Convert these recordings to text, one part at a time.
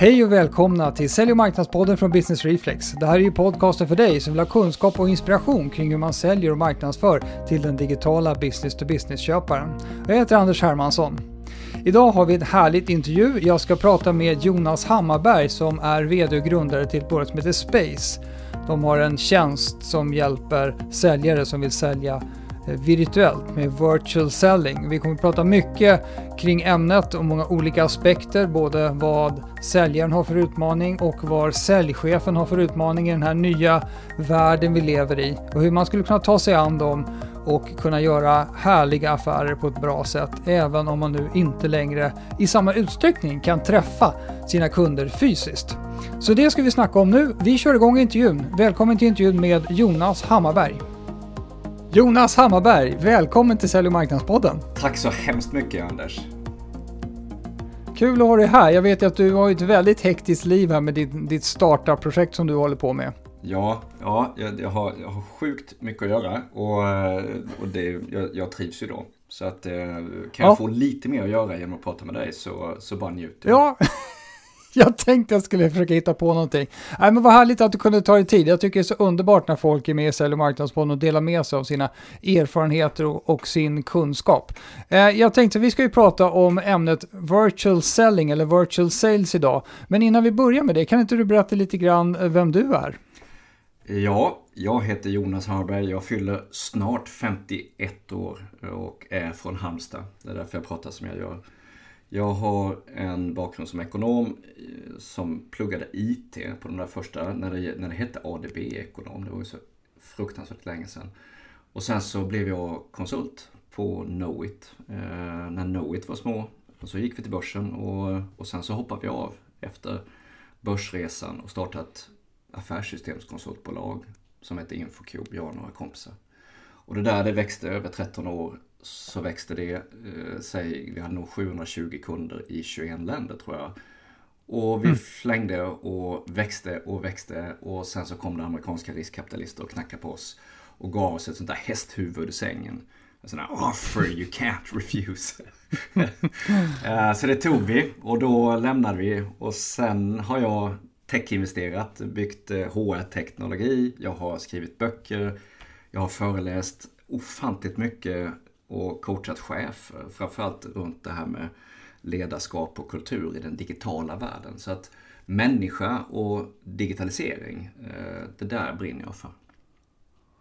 Hej och välkomna till Sälj och marknadspodden från Business Reflex. Det här är ju podcasten för dig som vill ha kunskap och inspiration kring hur man säljer och marknadsför till den digitala business-to-business-köparen. Jag heter Anders Hermansson. Idag har vi ett härligt intervju. Jag ska prata med Jonas Hammarberg som är VD och grundare till ett bolag som heter Space. De har en tjänst som hjälper säljare som vill sälja Eh, virtuellt med virtual selling. Vi kommer att prata mycket kring ämnet och många olika aspekter, både vad säljaren har för utmaning och vad säljchefen har för utmaning i den här nya världen vi lever i och hur man skulle kunna ta sig an dem och kunna göra härliga affärer på ett bra sätt även om man nu inte längre i samma utsträckning kan träffa sina kunder fysiskt. Så det ska vi snacka om nu. Vi kör igång intervjun. Välkommen till intervjun med Jonas Hammarberg. Jonas Hammarberg, välkommen till Sälj och marknadspodden. Tack så hemskt mycket Anders. Kul att ha dig här. Jag vet att du har ett väldigt hektiskt liv här med ditt, ditt startup-projekt som du håller på med. Ja, ja jag, jag, har, jag har sjukt mycket att göra och, och det, jag, jag trivs ju då. Så att eh, kan jag ja. få lite mer att göra genom att prata med dig så, så bara njut. Ja, jag tänkte jag skulle försöka hitta på någonting. Nej, men vad härligt att du kunde ta dig tid. Jag tycker det är så underbart när folk är med i Sälj och marknadspodden och delar med sig av sina erfarenheter och, och sin kunskap. Eh, jag tänkte vi ska ju prata om ämnet virtual selling eller virtual sales idag. Men innan vi börjar med det, kan inte du berätta lite grann eh, vem du är? Ja, jag heter Jonas Harberg. Jag fyller snart 51 år och är från Halmstad. Det är därför jag pratar som jag gör. Jag har en bakgrund som ekonom eh, som pluggade IT på de där första, när det, när det hette ADB-ekonom. Det var ju så fruktansvärt länge sedan. Och sen så blev jag konsult på Knowit. Eh, när Knowit var små. Och så gick vi till börsen och, och sen så hoppade vi av efter börsresan och startade ett affärssystemskonsultbolag som hette Infocube, jag och några kompisar. Och det där det växte över 13 år så växte det, eh, säg, vi hade nog 720 kunder i 21 länder tror jag. Och vi mm. flängde och växte och växte och sen så kom det amerikanska riskkapitalister och knackade på oss och gav oss ett sånt där hästhuvud i sängen. En sån där offer you can't refuse. Eh, så det tog vi och då lämnade vi och sen har jag techinvesterat, byggt HR-teknologi, eh, jag har skrivit böcker, jag har föreläst ofantligt mycket och coachat chefer. Framförallt runt det här med ledarskap och kultur i den digitala världen. Så att människa och digitalisering, eh, det där brinner jag för.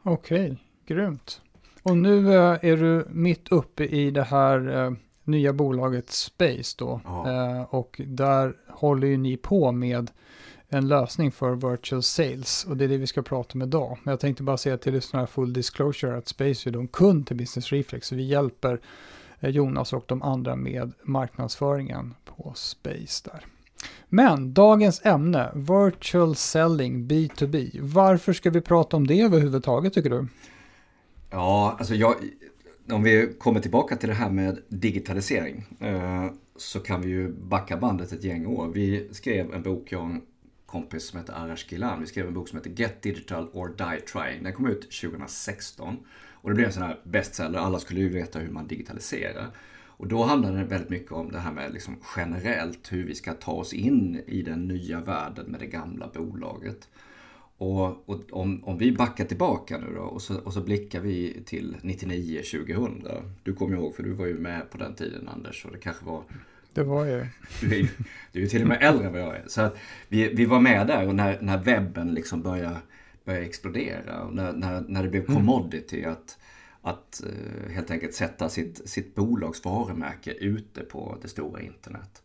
Okej, okay, grymt. Och nu eh, är du mitt uppe i det här eh, nya bolaget Space då. Ja. Och där håller ju ni på med en lösning för virtual sales och det är det vi ska prata om idag. Men jag tänkte bara säga till lyssnarna full disclosure att Space är en kund till Business Reflex så vi hjälper eh, Jonas och de andra med marknadsföringen på Space där. Men dagens ämne, virtual selling B2B. Varför ska vi prata om det överhuvudtaget tycker du? Ja, alltså jag, om vi kommer tillbaka till det här med digitalisering eh, så kan vi ju backa bandet ett gäng år. Vi skrev en bok, jag kompis som heter Arash Gilan. Vi skrev en bok som heter Get Digital or Die Trying. Den kom ut 2016. Och det blev en sån här bestseller. Alla skulle ju veta hur man digitaliserar. Och då handlade det väldigt mycket om det här med liksom generellt hur vi ska ta oss in i den nya världen med det gamla bolaget. Och, och om, om vi backar tillbaka nu då och så, och så blickar vi till 99-2000. Du kommer ihåg för du var ju med på den tiden Anders och det kanske var det var ju. Du är ju, du är till och med äldre än vad jag är. Så att vi, vi var med där och när, när webben liksom började, började explodera. Och när, när, när det blev mm. commodity att, att uh, helt enkelt sätta sitt, sitt bolags varumärke ute på det stora internet.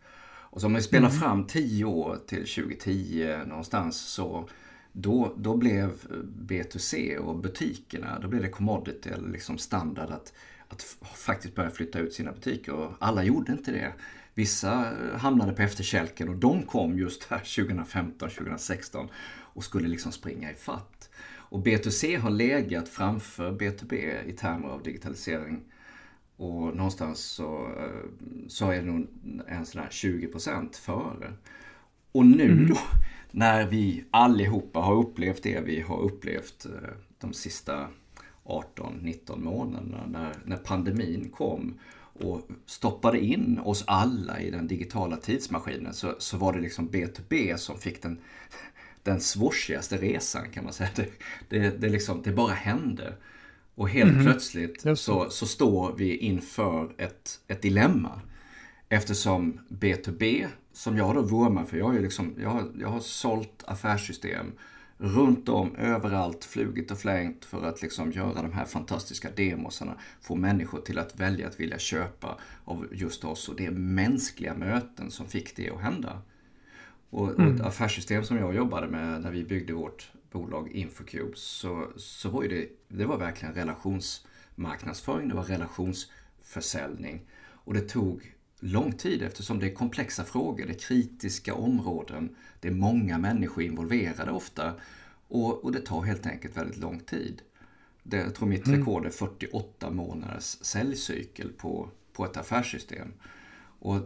Och så om vi spelar mm. fram tio år till 2010 någonstans så då, då blev B2C och butikerna, då blev det commodity eller liksom standard att, att faktiskt börja flytta ut sina butiker. Och alla gjorde inte det. Vissa hamnade på efterkälken och de kom just här 2015, 2016 och skulle liksom springa i fatt. Och B2C har legat framför B2B i termer av digitalisering. Och någonstans så, så är det nog en sån här 20% före. Och nu mm. då, när vi allihopa har upplevt det vi har upplevt eh, de sista 18-19 månaderna, när, när pandemin kom och stoppade in oss alla i den digitala tidsmaskinen så, så var det liksom B2B som fick den, den svårshigaste resan kan man säga. Det, det, det, liksom, det bara hände. Och helt mm. plötsligt så, så står vi inför ett, ett dilemma. Eftersom B2B, som jag då vurmar för, jag har, ju liksom, jag har, jag har sålt affärssystem runt om, överallt, flugit och flängt för att liksom göra de här fantastiska demosarna. Få människor till att välja att vilja köpa av just oss. Och det är mänskliga möten som fick det att hända. Och, mm. ett affärssystem som jag jobbade med när vi byggde vårt bolag Infocube så, så var det, det var verkligen relationsmarknadsföring, det var relationsförsäljning. Och det tog lång tid eftersom det är komplexa frågor, det är kritiska områden, det är många människor involverade ofta och, och det tar helt enkelt väldigt lång tid. Det, jag tror mitt mm. rekord är 48 månaders säljcykel på, på ett affärssystem. Och,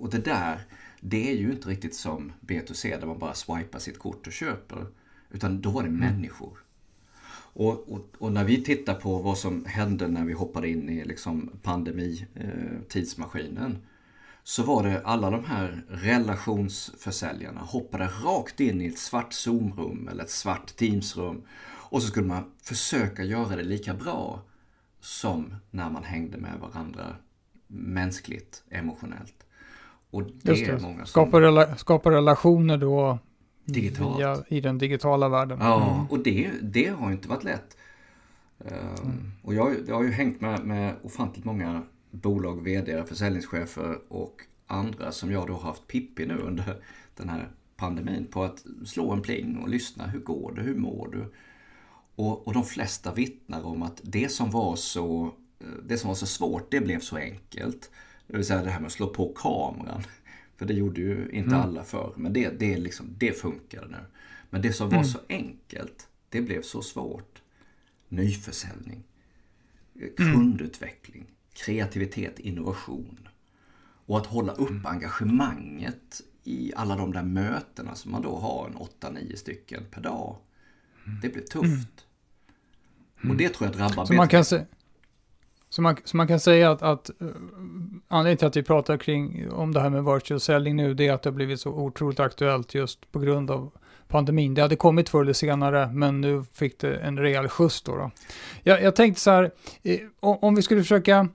och det där, det är ju inte riktigt som B2C där man bara swipar sitt kort och köper. Utan då var det mm. människor. Och, och, och, när vi tittar på vad som hände när vi hoppade in i liksom pandemi-tidsmaskinen. Eh, så var det alla de här relationsförsäljarna hoppade rakt in i ett svart Zoom-rum eller ett svart Teams-rum. Och så skulle man försöka göra det lika bra som när man hängde med varandra mänskligt, emotionellt. Och det, det. är många som... skapa, rela skapa relationer då Digitalt. Via, I den digitala världen. Ja, mm. och det, det har inte varit lätt. Um, och jag, jag har ju hängt med, med ofantligt många bolag, vd, försäljningschefer och andra som jag då har haft Pippi nu under den här pandemin på att slå en pling och lyssna. Hur går det? Hur mår du? Och, och de flesta vittnar om att det som var så eh, det som var så svårt, det blev så enkelt. Det vill säga det här med att slå på kameran. För det gjorde ju inte mm. alla förr. Men det, det, liksom, det funkade nu. Men det som var mm. så enkelt, det blev så svårt. Nyförsäljning, mm. kundutveckling, kreativitet, innovation. Och att hålla upp mm. engagemanget i alla de där mötena som man då har en 8-9 stycken per dag. Mm. Det blir tufft. Mm. Och det tror jag drabbar så man kan se, så man, så man kan säga att, att uh, anledningen till att vi pratar kring om det här med virtual selling nu, det är att det har blivit så otroligt aktuellt just på grund av pandemin. Det hade kommit förr eller senare, men nu fick det en rejäl skjuts då. då. Jag, jag tänkte så här, eh, om vi skulle försöka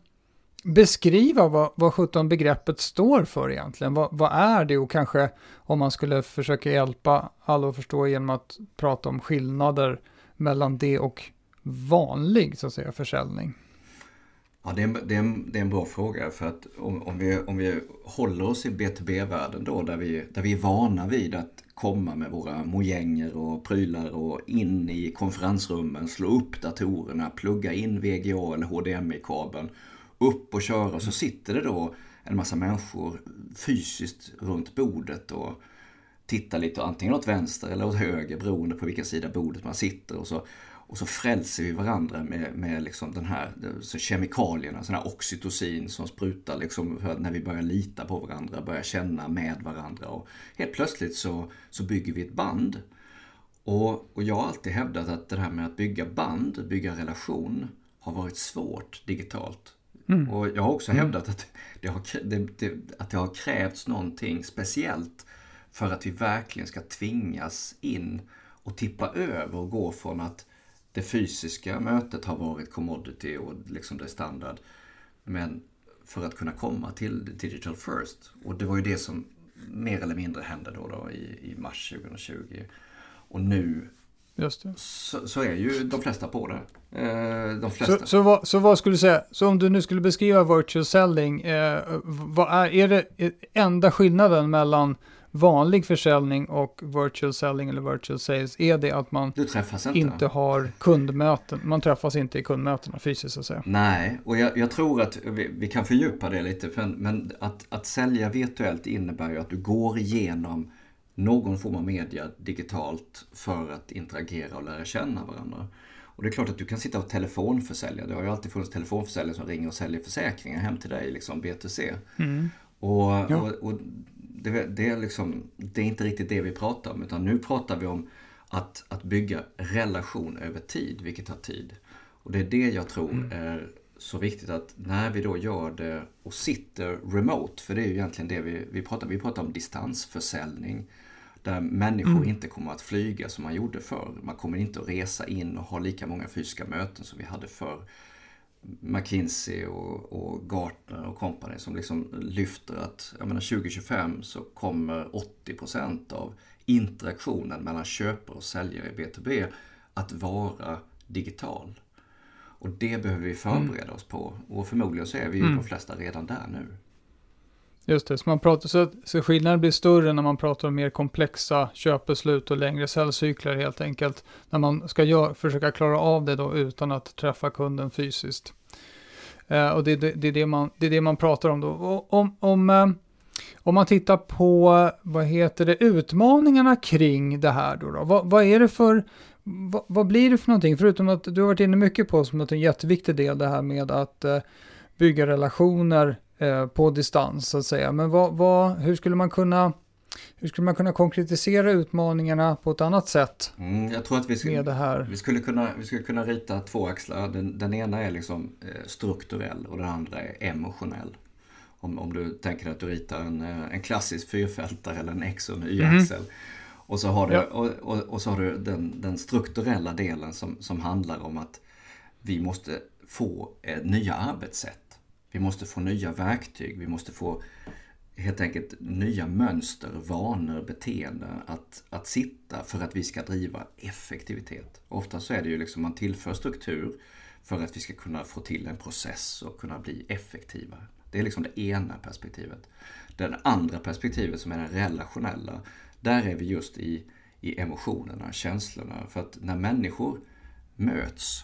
beskriva vad, vad 17 begreppet står för egentligen. Vad, vad, är det och kanske om man skulle försöka hjälpa alla att förstå genom att prata om skillnader mellan det och vanlig så att säga försäljning. Ja, det är, en, det, är en, det är en bra fråga för att om, om, vi, om vi håller oss i B2B-världen då där vi, där vi är vana vid att komma med våra mojänger och prylar och in i konferensrummen, slå upp datorerna, plugga in VGA eller HDMI-kabeln, upp och köra. och Så sitter det då en massa människor fysiskt runt bordet och tittar lite antingen åt vänster eller åt höger beroende på vilken sida bordet man sitter. Och så och så frälser vi varandra med, med liksom den här så kemikalierna, sån här oxytocin som sprutar liksom när vi börjar lita på varandra, börjar känna med varandra. Och helt plötsligt så, så bygger vi ett band. Och, och jag har alltid hävdat att det här med att bygga band, bygga relation, har varit svårt digitalt. Mm. Och jag har också mm. hävdat att det, har, det, det, att det har krävts någonting speciellt för att vi verkligen ska tvingas in och tippa över och gå från att det fysiska mötet har varit commodity och liksom det är standard. Men för att kunna komma till digital first. Och det var ju det som mer eller mindre hände då, då i, i mars 2020. Och nu så, så, är ju de flesta på det. Eh, de flesta. Så, så, vad, så vad skulle du säga, så om du nu skulle beskriva virtual selling, eh, vad är, är det enda skillnaden mellan vanlig försäljning och virtual selling eller virtual sales är det att man inte. inte. har kundmöten. Man träffas inte i kundmötena fysiskt så att säga. Nej, och jag, jag tror att vi, vi, kan fördjupa det lite. För, men att, att sälja virtuellt innebär ju att du går igenom någon form av media digitalt för att interagera och lära känna varandra. Och det är klart att du kan sitta och telefonförsälja. Det har ju alltid funnits telefonförsäljare som ringer och säljer försäkringar hem till dig, liksom B2C. Mm. Och, ja. och, och det, det, är liksom, det är inte riktigt det vi pratar om. Utan nu pratar vi om att, att bygga relation över tid, vilket tar tid. Och det är det jag tror mm. är så viktigt att när vi då gör det och sitter remote, för det är ju egentligen det vi, vi pratar Vi pratar om distansförsäljning. Där människor mm. inte kommer att flyga som man gjorde förr. Man kommer inte att resa in och ha lika många fysiska möten som vi hade förr. McKinsey och, och Gartner och company som liksom lyfter att jag menar 2025 så kommer 80% av interaktionen mellan köpare och säljare i B2B att vara digital. Och det behöver vi förbereda mm. oss på. Och förmodligen så är vi ju mm. de flesta redan där nu. Just det, så, man pratar, så, så skillnaden blir större när man pratar om mer komplexa köpbeslut och längre säljcykler helt enkelt. När man ska gör, försöka klara av det då utan att träffa kunden fysiskt. Eh, och det, det, det, är det, man, det är det man pratar om då. Och om, om, eh, om man tittar på, vad heter det, utmaningarna kring det här då, då vad, vad är det för, vad, vad, blir det för någonting? Förutom att du har varit inne mycket på som en jätteviktig del det här med att eh, bygga relationer på distans så att säga. Men vad, vad, hur skulle man kunna hur skulle man kunna konkretisera utmaningarna på ett annat sätt? Mm, jag tror att vi skulle, vi skulle, kunna, vi skulle kunna rita två axlar. Den, den ena är liksom eh, strukturell och den andra är emotionell. Om, om du tänker att du ritar en, eh, en klassisk fyrfältare eller en X och en Y-axel. Mm. Och så har du, ja. och, och, och, så har du den, den strukturella delen som, som handlar om att vi måste få eh, nya arbetssätt. Vi måste få nya verktyg. Vi måste få helt enkelt nya mönster, vanor, beteenden att, att sitta för att vi ska driva effektivitet. Ofta så är det ju liksom man tillför struktur för att vi ska kunna få till en process och kunna bli effektivare. Det är liksom det ena perspektivet. Det andra perspektivet som är det relationella, där är vi just i, i emotionerna, känslorna. För att när människor möts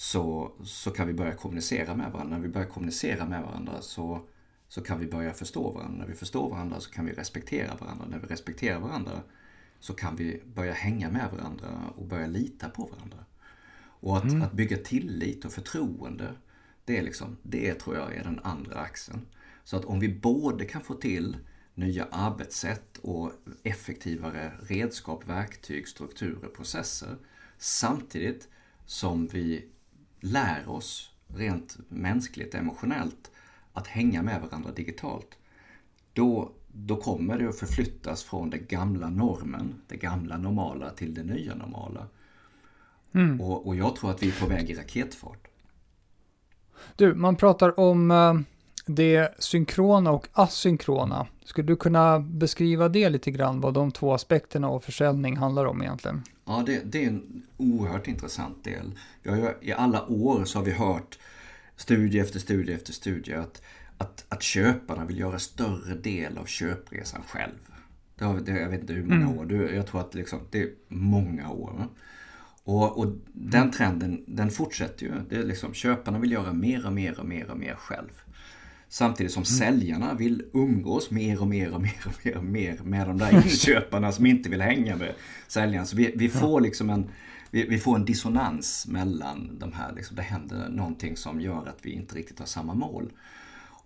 så, så kan vi börja kommunicera med varandra. När vi börjar kommunicera med varandra så, så kan vi börja förstå varandra. När vi förstår varandra så kan vi respektera varandra. När vi respekterar varandra så kan vi börja hänga med varandra och börja lita på varandra. Och att, mm. att bygga tillit och förtroende, det, är liksom, det tror jag är den andra axeln. Så att om vi både kan få till nya arbetssätt och effektivare redskap, verktyg, strukturer, processer samtidigt som vi lär oss rent mänskligt, emotionellt att hänga med varandra digitalt. Då, då kommer det att förflyttas från den gamla normen, det gamla normala till det nya normala. Mm. Och, och jag tror att vi är på väg i raketfart. Du, man pratar om uh det synkrona och asynkrona. Skulle du kunna beskriva det lite grann, vad de två aspekterna av försäljning handlar om egentligen? Ja, det, det är en oerhört intressant del. Har, I alla år så har vi hört studie efter studie efter studie att, att, att köparna vill göra större del av köpresan själv. Det har, det, jag vet inte hur många mm. år, du, jag tror att liksom, det är många år. Och, och den mm. trenden den fortsätter ju. Det är liksom, köparna vill göra mer och mer och mer och mer själv. Samtidigt som mm. säljarna vill umgås mer och mer och mer och mer, och mer med de där inköparna som inte vill hänga med säljaren. Så vi, vi får liksom en, vi, vi, får en dissonans mellan de här. Liksom, det händer någonting som gör att vi inte riktigt har samma mål.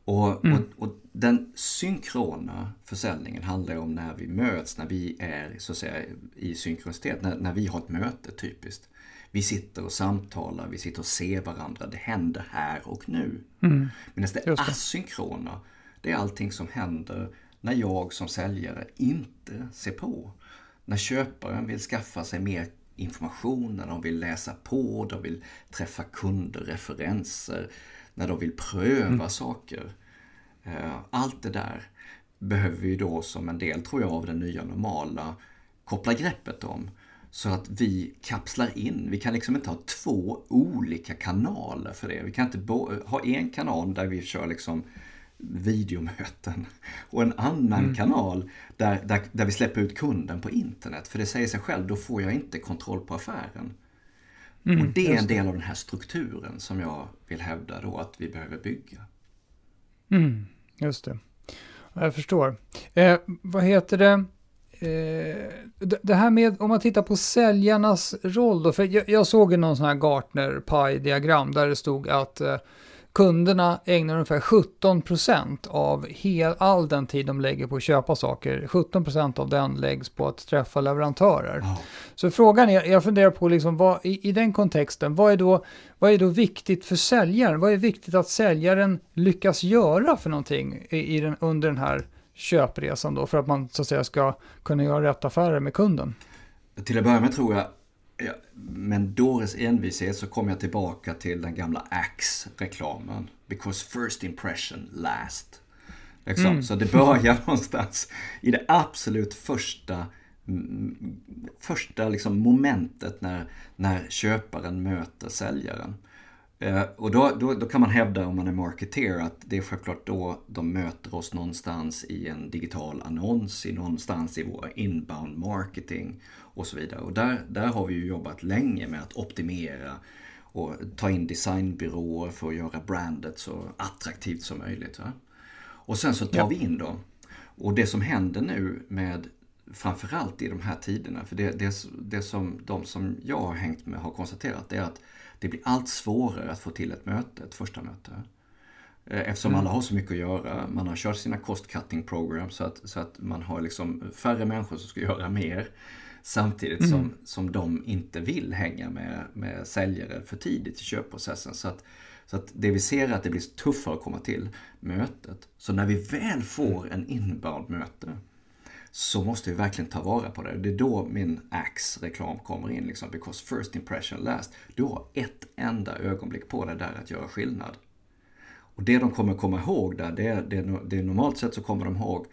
Och, mm. och, och, den synkrona försäljningen handlar om när vi möts, när vi är så att säga i synkronicitet, när, när vi har ett möte typiskt. Vi sitter och samtalar, vi sitter och ser varandra. Det händer här och nu. Mm. Medan det, det asynkrona, det är allting som händer när jag som säljare inte ser på. När köparen vill skaffa sig mer information, när de vill läsa på, de vill träffa kunder, referenser, när de vill pröva mm. saker. Eh, allt det där behöver vi då som en del, tror jag, av det nya normala koppla greppet om. Så att vi kapslar in. Vi kan liksom inte ha två olika kanaler för det. Vi kan inte ha en kanal där vi kör liksom videomöten och en annan mm. kanal där, där, där vi släpper ut kunden på internet. För det säger sig själv, då får jag inte kontroll på affären. Mm, och det är en del av den här strukturen som jag vill hävda då att vi behöver bygga. Mm, just det. Jag förstår. Eh, vad heter det? Eh, det här med, om man tittar på säljarnas roll då, för jag, jag såg någon sån här Gartner Pie-diagram där det stod att eh, kunderna ägnar ungefär 17% av hel, all den tid de lägger på att köpa saker. 17% av den läggs på att träffa leverantörer. Oh. Så frågan är, jag funderar på liksom vad, i, i, den kontexten, vad är, då, vad är då viktigt för säljaren? Vad är viktigt att säljaren lyckas göra för någonting i, i den, under den här köpresan då för att man så att säga ska kunna göra rätt affärer med kunden? Till att börja med tror jag Ja, men dåres envishet så kommer jag tillbaka till den gamla Axe-reklamen. Because first impression last. Liksom. Mm. Så det börjar någonstans i det absolut första mm, första liksom momentet när, när köparen möter säljaren. Eh, och då, då, då, kan man hävda om man är marketeer att det är självklart då de möter oss någonstans i en digital annons, i någonstans i vår inbound marketing och så vidare. Och där, där har vi ju jobbat länge med att optimera och ta in designbyråer för att göra brandet så attraktivt som möjligt. Va? Och sen så tar ja. vi in dem. Och det som händer nu med framförallt i de här tiderna, för det, det, det som de som jag har hängt med har konstaterat det är att det blir allt svårare att få till ett möte, ett första möte. Eh, eftersom mm. alla har så mycket att göra. Man har kört sina cost cutting program så att, så att man har liksom färre människor som ska göra mer. Samtidigt mm. som, som de inte vill hänga med, med säljare för tidigt i köpprocessen. Så att, så att det vi ser är att det blir tuffare att komma till mötet. Så när vi väl får en inbound möte så måste vi verkligen ta vara på det. Det är då min Axe-reklam kommer in. Liksom, because first impression last. Du har ett enda ögonblick på dig där att göra skillnad. Och det de kommer komma ihåg där, det är, det är, det är normalt sett så kommer de ihåg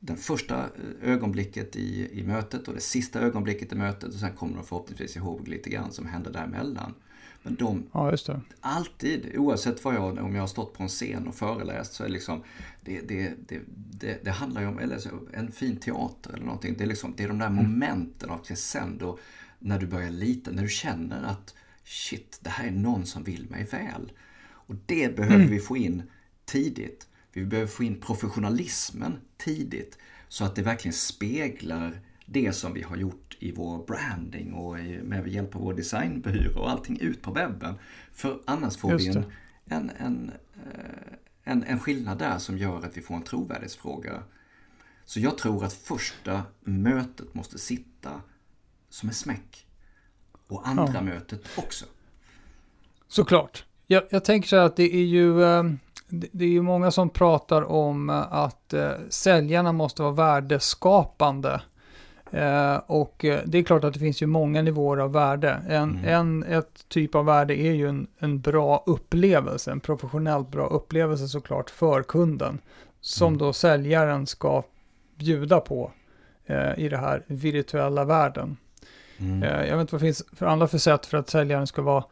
den första eh, ögonblicket i, i mötet och det sista ögonblicket i mötet och sen kommer de förhoppningsvis ihåg lite grann som hände däremellan. Men de, ja, alltid, oavsett vad jag, om jag har stått på en scen och föreläst, så är det liksom, det, det, det, det, det handlar ju om eller så, en fin teater eller någonting. Det är, liksom, det är de där mm. momenten av crescendo, när du börjar lita, när du känner att shit, det här är någon som vill mig väl. Och det behöver mm. vi få in tidigt. Vi behöver få in professionalismen tidigt så att det verkligen speglar det som vi har gjort i vår branding och med hjälp av vår designbyrå och allting ut på webben. För annars får vi en, en, en, eh, en, en skillnad där som gör att vi får en trovärdighetsfråga. Så jag tror att första mötet måste sitta som en smäck. Och andra ja. mötet också. Såklart. Jag, jag tänker så här att det är ju ehm, det är ju många som pratar om att eh, säljarna måste vara värdeskapande. Eh, och eh, det är klart att det finns ju många nivåer av värde. En, mm. en ett typ av värde är ju en, en bra upplevelse, en professionellt bra upplevelse såklart för kunden. Som mm. då säljaren ska bjuda på eh, i det här virtuella världen. Mm. Eh, jag vet inte vad det finns för andra för sätt för att säljaren ska vara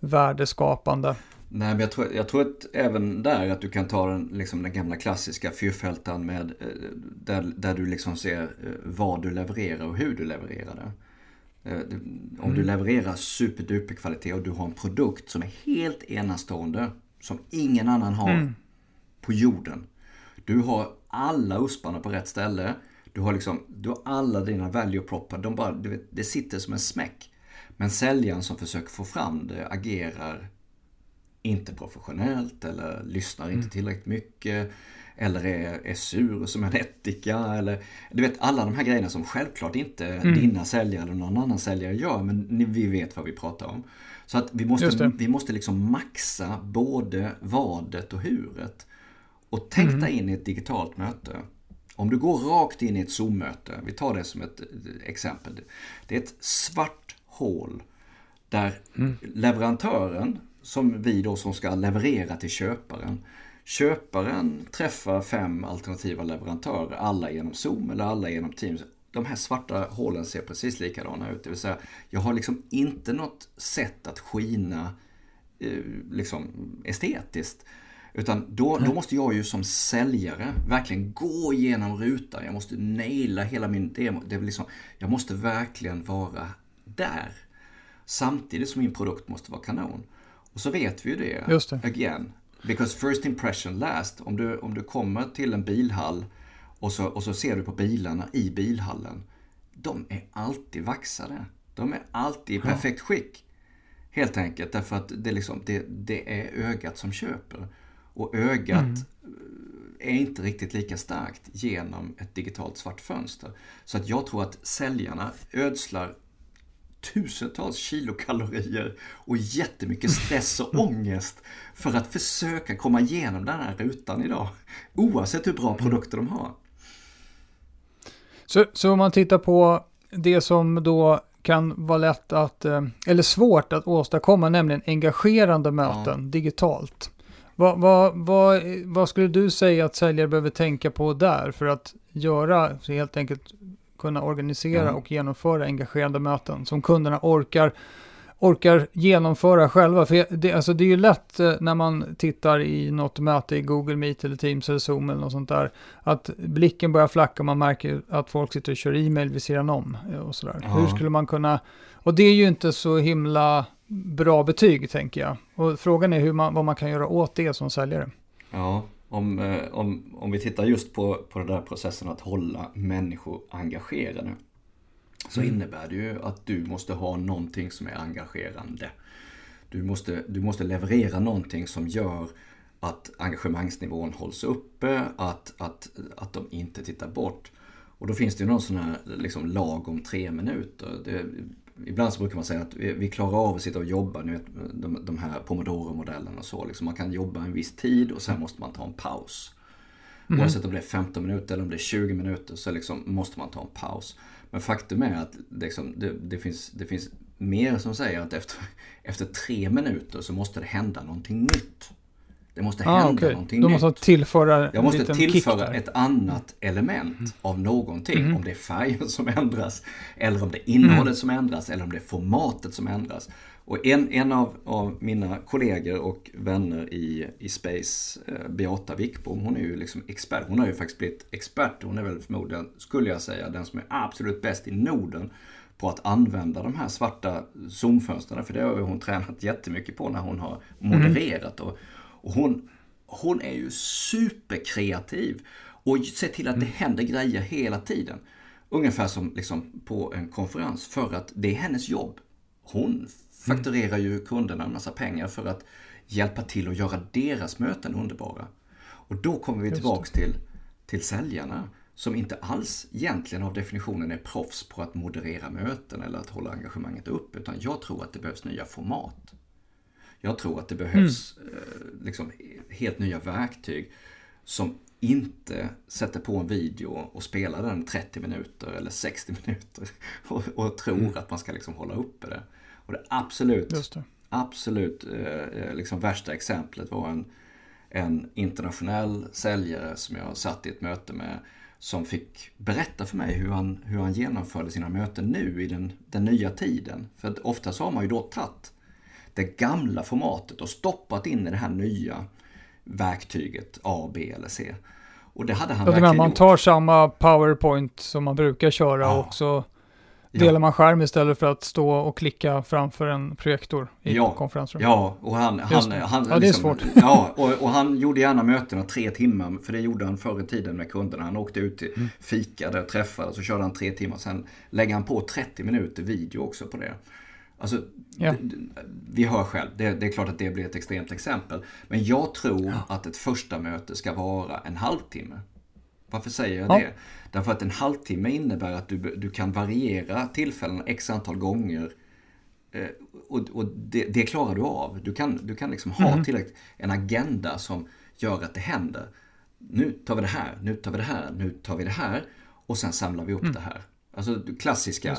värdeskapande. Nej, men jag tror, jag tror att även där att du kan ta den, liksom den gamla klassiska fyrfältan med eh, där, där du liksom ser eh, vad du levererar och hur du levererar det. Eh, om mm. du levererar superduper kvalitet och du har en produkt som är helt enastående, som ingen annan har mm. på jorden. Du har alla usparna på rätt ställe. Du har, liksom, du har alla dina value proper. De bara, du vet, det sitter som en smäck. Men säljaren som försöker få fram det agerar inte professionellt eller lyssnar mm. inte tillräckligt mycket. Eller är, är sur som en ättika. Eller, du vet alla de här grejerna som självklart inte mm. dina säljare eller någon annan säljare gör. Men vi vet vad vi pratar om. Så att vi måste, vi måste liksom maxa både vadet och huret. Och tänk mm. dig in i ett digitalt möte. Om du går rakt in i ett Zoom-möte, vi tar det som ett exempel. Det är ett svart hål där mm. leverantören som vi då som ska leverera till köparen. Köparen träffar fem alternativa leverantörer, alla genom Zoom eller alla genom Teams. De här svarta hålen ser precis likadana ut. Det vill säga, jag har liksom inte något sätt att skina eh, liksom estetiskt. Utan då, då måste jag ju som säljare verkligen gå igenom rutan. Jag måste naila hela min demo. Det är liksom, jag måste verkligen vara där. Samtidigt som min produkt måste vara kanon. Och så vet vi ju det, Just det. again. Because first impression last. Om du, om du kommer till en bilhall och så, och så ser du på bilarna i bilhallen. De är alltid vaxade. De är alltid i perfekt skick. Helt enkelt därför att det, liksom, det, det är ögat som köper. Och ögat mm. är inte riktigt lika starkt genom ett digitalt svart fönster. Så att jag tror att säljarna ödslar tusentals kilokalorier och jättemycket stress och ångest för att försöka komma igenom den här rutan idag. Oavsett hur bra produkter de har. Så, så om man tittar på det som då kan vara lätt att, eh, eller svårt att åstadkomma, nämligen engagerande möten ja. digitalt. Vad, vad, vad, vad, skulle du säga att säljare behöver tänka på där för att göra, helt enkelt kunna organisera ja. och genomföra engagerande möten som kunderna orkar orkar genomföra själva. För det, alltså det är ju lätt eh, när man tittar i något möte i Google Meet eller Teams eller Zoom eller något sånt där, att blicken börjar flacka och man märker att folk sitter och kör e-mail vid sidan om eh, och sådär. Ja. Hur skulle man kunna, och det är ju inte så himla bra betyg tänker jag. Och frågan är hur man, vad man kan göra åt det som säljare. Ja, om, eh, om, om vi tittar just på, på den där processen att hålla människor engagerade så mm. innebär det ju att du måste ha någonting som är engagerande. Du måste, du måste leverera någonting som gör att engagemangsnivån hålls uppe, att, att, att de inte tittar bort. Och då finns det ju någon sån här liksom, lag om tre minuter. Det, ibland så brukar man säga att vi, klarar av att sitta och jobba, ni vet, de, de här pomodoro-modellerna och så. Liksom man kan jobba en viss tid och sen måste man ta en paus. Mm. Oavsett om det är 15 minuter eller om det är 20 minuter så liksom måste man ta en paus. Men faktum är att liksom, det, det, finns, det finns mer som säger att efter, efter tre minuter så måste det hända någonting nytt. Det måste ah, hända okay. någonting nytt. måste tillföra Jag måste tillföra ett annat element mm. av någonting. Mm. Om det är färgen som ändras, eller om det är innehållet mm. som ändras, eller om det är formatet som ändras. Och en, en av, av mina kollegor och vänner i, i Space, eh, Beata Wickbom, hon är ju liksom expert. Hon har ju faktiskt blivit expert. Hon är väl förmodligen, skulle jag säga, den som är absolut bäst i Norden på att använda de här svarta zoomfönstren. För det har hon tränat jättemycket på när hon har modererat. Och, och hon, hon är ju superkreativ och ser till att det mm. händer grejer hela tiden. Ungefär som liksom på en konferens, för att det är hennes jobb. Hon fakturerar ju kunderna en massa pengar för att hjälpa till att göra deras möten underbara. Och då kommer vi tillbaks till, till säljarna som inte alls egentligen av definitionen är proffs på att moderera möten eller att hålla engagemanget upp. Utan jag tror att det behövs nya format. Jag tror att det behövs mm. eh, liksom, helt nya verktyg som inte sätter på en video och spelar den 30 minuter eller 60 minuter och, och tror mm. att man ska liksom hålla uppe det. Och det absolut, det. absolut eh, eh, liksom värsta exemplet var en, en internationell säljare som jag satt i ett möte med som fick berätta för mig hur han, hur han genomförde sina möten nu i den, den nya tiden. För ofta så har man ju då tagit det gamla formatet och stoppat in i det här nya verktyget A, B eller C. Och det hade han verkligen gjort. Man tar samma PowerPoint som man brukar köra ja. och så delar man skärm istället för att stå och klicka framför en projektor i ja, konferensrum. Ja, och han... han, han ja, det är svårt. Ja, och, och, han gjorde gärna mötena tre timmar, för det gjorde han förr i tiden med kunderna. Han åkte ut till mm. fikade, träffade, så körde han tre timmar. Sen lägger han på 30 minuter video också på det. Alltså, ja. vi hör själv, det, det, är klart att det blir ett extremt exempel. Men jag tror ja. att ett första möte ska vara en halvtimme. Varför säger jag ja. det? Därför att en halvtimme innebär att du, du kan variera tillfällen x antal gånger. Eh, och, och det, det, klarar du av. Du kan, du kan liksom ha mm. tillräckligt en agenda som gör att det händer. Nu tar vi det här, nu tar vi det här, nu tar vi det här. Och sen samlar vi upp mm. det här. Alltså klassiska.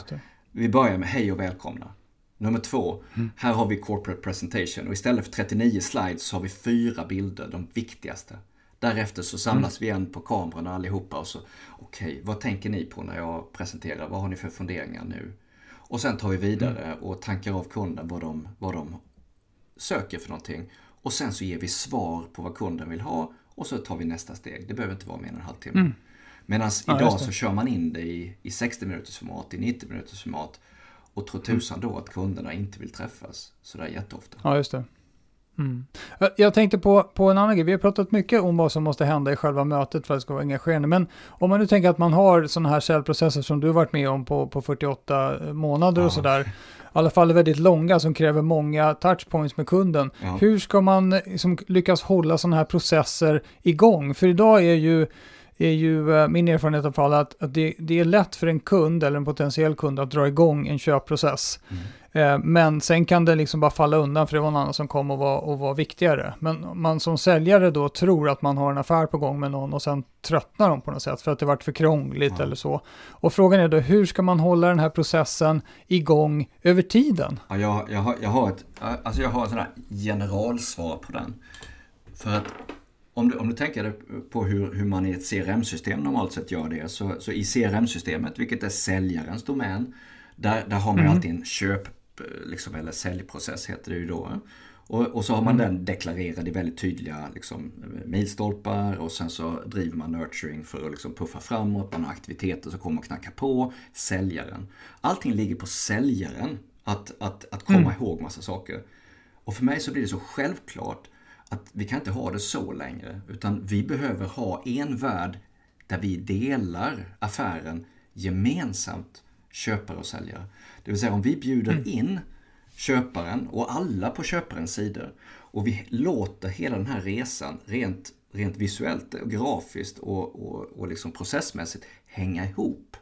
Vi börjar med hej och välkomna. Nummer två, mm. här har vi corporate presentation och istället för 39 slides så har vi fyra bilder, de viktigaste. Därefter så samlas mm. vi igen på kamerorna allihopa och så, okej, okay, vad tänker ni på när jag presenterar? Vad har ni för funderingar nu? Och sen tar vi vidare mm. och tankar av kunden vad de, vad de söker för någonting. Och sen så ger vi svar på vad kunden vill ha och så tar vi nästa steg. Det behöver inte vara mer än en halvtimme. Mm. Medan ja, idag så kör man in det i, i 60 minuters format, i 90 minuters format. Och tror tusan då att kunderna inte vill träffas sådär jätteofta. Ja, just det. Mm. Jag tänkte på, på en annan grej. Vi har pratat mycket om vad som måste hända i själva mötet för att det ska vara engagerande. Men om man nu tänker att man har sådana här säljprocesser som du varit med om på, på 48 månader ja. och sådär. I alla fall väldigt långa som kräver många touchpoints med kunden. Ja. Hur ska man liksom lyckas hålla sådana här processer igång? För idag är ju är ju eh, min erfarenhet av fall att, att det, det, är lätt för en kund eller en potentiell kund att dra igång en köpprocess. Mm. Eh, men sen kan det liksom bara falla undan för det var någon annan som kom och var, och var viktigare. Men man som säljare då tror att man har en affär på gång med någon och sen tröttnar de på något sätt för att det varit för krångligt ja. eller så. Och frågan är då hur ska man hålla den här processen igång över tiden? Ja, jag, jag, har, jag, har ett alltså jag har ett generalsvar på den. För att om du, om du tänker på hur, hur man i ett CRM-system normalt sett gör det, så, så i CRM-systemet, vilket är säljarens domän, där, där har man mm. alltid en köp, liksom, eller säljprocess heter det ju då. Och, och så har man mm. den deklarerad i väldigt tydliga liksom, milstolpar och sen så driver man nurturing för att liksom puffa framåt, man har aktiviteter som kommer och knackar på, säljaren. Allting ligger på säljaren att, att, att komma mm. ihåg massa saker. Och för mig så blir det så självklart att vi kan inte ha det så längre. Utan vi behöver ha en värld där vi delar affären gemensamt, köpare och säljare. Det vill säga om vi bjuder mm. in köparen och alla på köparens sidor och vi låter hela den här resan rent, rent visuellt, grafiskt och, och, och liksom processmässigt hänga ihop.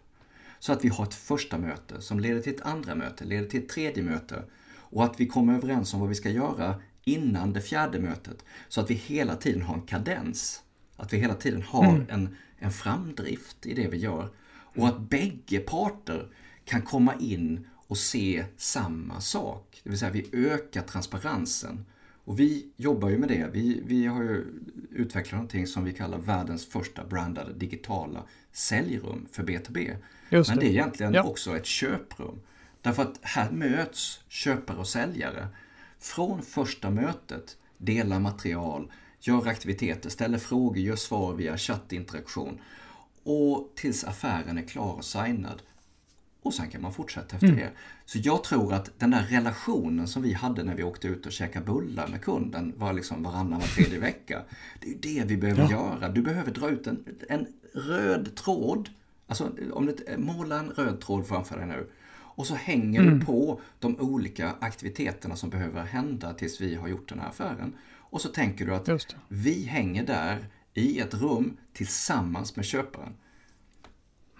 Så att vi har ett första möte som leder till ett andra möte, leder till ett tredje möte och att vi kommer överens om vad vi ska göra innan det fjärde mötet. Så att vi hela tiden har en kadens. Att vi hela tiden har mm. en, en framdrift i det vi gör. Och att bägge parter kan komma in och se samma sak. Det vill säga vi ökar transparensen. Och vi jobbar ju med det. Vi, vi har ju utvecklat någonting som vi kallar världens första brandade digitala säljrum för B2B. Det. Men det är egentligen ja. också ett köprum. Därför att här möts köpare och säljare från första mötet dela material, gör aktiviteter, ställer frågor, gör svar via chattinteraktion och tills affären är klar och signad. Och sen kan man fortsätta efter mm. det. Så jag tror att den där relationen som vi hade när vi åkte ut och käkade bullar med kunden var liksom varannan var tredje vecka. Det är det vi behöver ja. göra. Du behöver dra ut en, en röd tråd. Alltså om du målar en röd tråd framför dig nu och så hänger mm. du på de olika aktiviteterna som behöver hända tills vi har gjort den här affären. Och så tänker du att vi hänger där i ett rum tillsammans med köparen.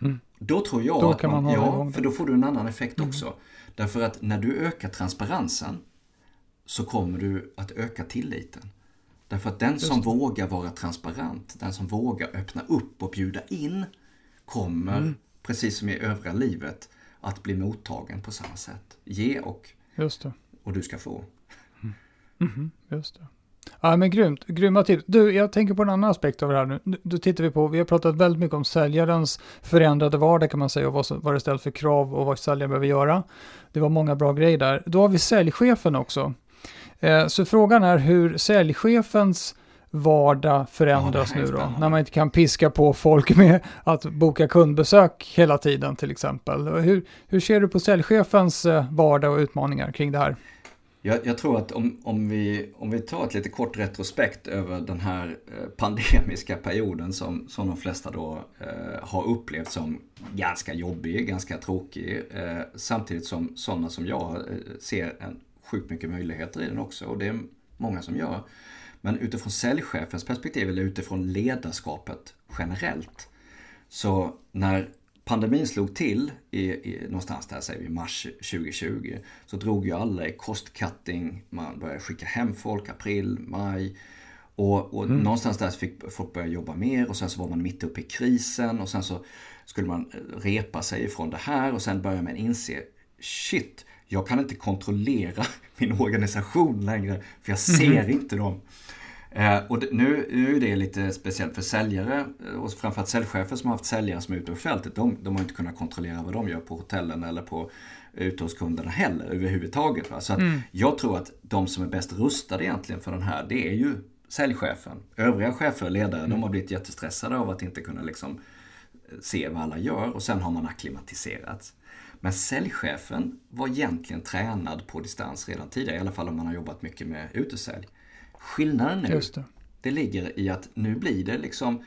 Mm. Då tror jag då att man, man ja, för då får du en annan effekt mm. också. Därför att när du ökar transparensen så kommer du att öka tilliten. Därför att den Just som vågar vara transparent, den som vågar öppna upp och bjuda in kommer, mm. precis som i övriga livet, att bli mottagen på samma sätt. Ge och, och du ska få. Mm. Mm, just det. Ja men grymt, grymma tips. Du, jag tänker på en annan aspekt av det här nu. Då tittar vi på, vi har pratat väldigt mycket om säljarens förändrade vardag kan man säga och vad, vad det ställs för krav och vad säljaren behöver göra. Det var många bra grejer där. Då har vi säljchefen också. Eh, så frågan är hur säljchefens vardag förändras ja, nu då? När man inte kan piska på folk med att boka kundbesök hela tiden till exempel. Hur, hur ser du på säljchefens eh, vardag och utmaningar kring det här? Jag, jag, tror att om, om, vi, om vi tar ett lite kort retrospekt över den här eh, pandemiska perioden som, som de flesta då eh, har upplevt som ganska jobbig, ganska tråkig. Eh, samtidigt som sådana som jag eh, ser en sjukt mycket möjligheter i den också och det är många som gör. Men utifrån säljchefens perspektiv eller utifrån ledarskapet generellt. Så när pandemin slog till i, i, någonstans där säger vi mars 2020 så drog ju alla i cost cutting, man började skicka hem folk april, maj och, och mm. någonstans där fick folk börja jobba mer och sen så var man mitt uppe i krisen och sen så skulle man repa sig ifrån det här och sen började man inse shit, jag kan inte kontrollera min organisation längre för jag ser mm. inte dem. Eh, och nu, nu är det lite speciellt för säljare eh, och framförallt säljchefer som har haft säljare som är ute på fältet. De, de har inte kunnat kontrollera vad de gör på hotellen eller på ute hos kunderna heller överhuvudtaget. Va? Så mm. jag tror att de som är bäst rustade egentligen för den här, det är ju säljchefen. Övriga chefer och ledare, mm. de har blivit jättestressade av att inte kunna liksom eh, se vad alla gör och sen har man akklimatiserats. Men säljchefen var egentligen tränad på distans redan tidigare, i alla fall om man har jobbat mycket med utesälj. Skillnaden nu, det. det ligger i att nu blir det liksom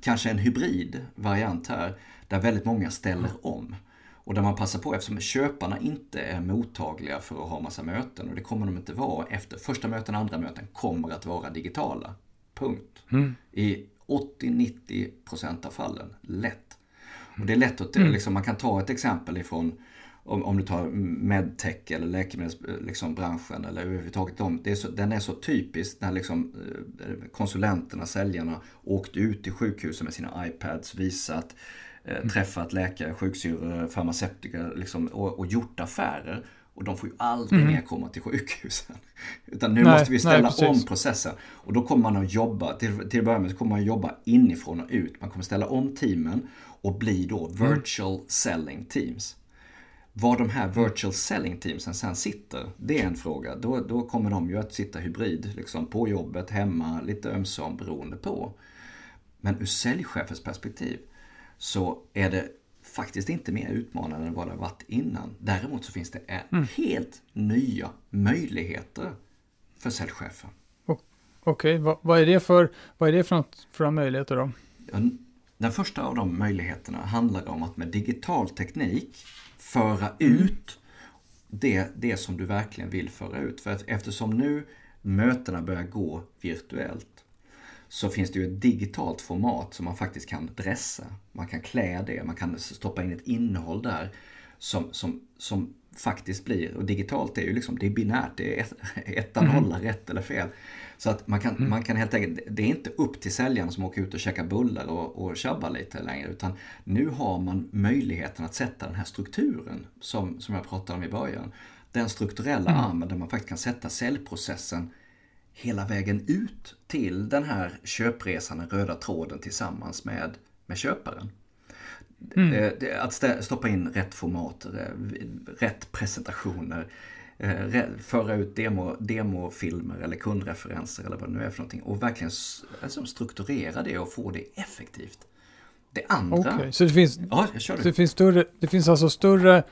kanske en hybrid variant här där väldigt många ställer om. Och där man passar på eftersom köparna inte är mottagliga för att ha massa möten och det kommer de inte vara efter första möten, andra möten kommer att vara digitala. Punkt. Mm. I 80-90% av fallen. Lätt. Och det är lätt att mm. liksom, man kan ta ett exempel ifrån om, om du tar medtech eller läkemedelsbranschen liksom, eller överhuvudtaget de, det är så, den är så typisk när liksom, eh, konsulenterna, säljarna åkte ut till sjukhusen med sina iPads, visat, eh, mm. träffat läkare, sjuksyrror, farmaceutika liksom, och, och gjort affärer. Och de får ju aldrig mm. mer komma till sjukhusen. Utan nu nej, måste vi ställa nej, om processen. Och då kommer man att jobba, till, till att börja med så kommer man att jobba inifrån och ut. Man kommer ställa om teamen och bli då mm. virtual mm. selling teams. Var de här virtual selling teamsen sen sitter, det är en fråga. Då, då kommer de ju att sitta hybrid, liksom på jobbet, hemma, lite ömsom beroende på. Men ur säljchefens perspektiv så är det faktiskt inte mer utmanande än vad det har varit innan. Däremot så finns det mm. helt nya möjligheter för säljchefen. Okej, okay. vad, vad, är det för, vad är det för, något, för möjligheter då? Den första av de möjligheterna handlar om att med digital teknik föra mm. ut det, det som du verkligen vill föra ut. För eftersom nu mötena börjar gå virtuellt så finns det ju ett digitalt format som man faktiskt kan dressa. Man kan klä det, man kan stoppa in ett innehåll där som, som, som faktiskt blir, och digitalt är ju liksom, det är binärt, det är ettan, mm. nolla, rätt eller fel. Så att man kan, mm. man kan helt enkelt, det är inte upp till säljaren som åker ut och käkar bullar och, och tjabbar lite längre. Utan nu har man möjligheten att sätta den här strukturen som, som jag pratade om i början. Den strukturella mm. armen där man faktiskt kan sätta säljprocessen hela vägen ut till den här köpresan, den röda tråden tillsammans med, med köparen. Mm. Eh, att stoppa in rätt format, rätt presentationer, eh, föra ut demo, demofilmer eller kundreferenser eller vad det nu är för någonting och verkligen alltså, strukturera det och få det effektivt. Det andra... Okay, så det finns, ja, så det finns, större, det finns alltså större,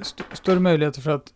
st större möjligheter för att